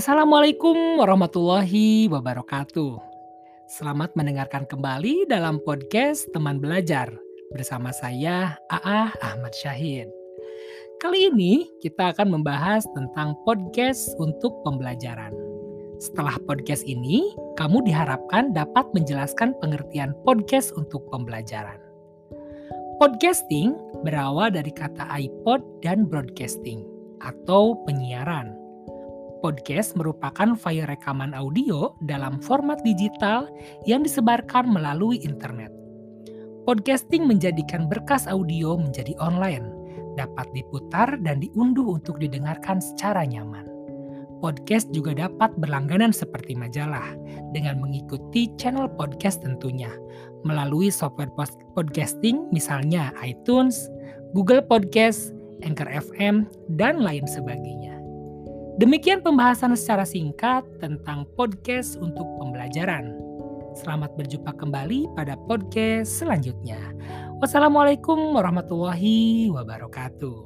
Assalamualaikum warahmatullahi wabarakatuh. Selamat mendengarkan kembali dalam podcast Teman Belajar bersama saya AA Ahmad Syahid. Kali ini kita akan membahas tentang podcast untuk pembelajaran. Setelah podcast ini, kamu diharapkan dapat menjelaskan pengertian podcast untuk pembelajaran. Podcasting berawal dari kata iPod dan broadcasting atau penyiaran Podcast merupakan file rekaman audio dalam format digital yang disebarkan melalui internet. Podcasting menjadikan berkas audio menjadi online, dapat diputar dan diunduh untuk didengarkan secara nyaman. Podcast juga dapat berlangganan seperti majalah dengan mengikuti channel podcast tentunya melalui software podcasting misalnya iTunes, Google Podcast, Anchor FM, dan lain sebagainya. Demikian pembahasan secara singkat tentang podcast untuk pembelajaran. Selamat berjumpa kembali pada podcast selanjutnya. Wassalamualaikum warahmatullahi wabarakatuh.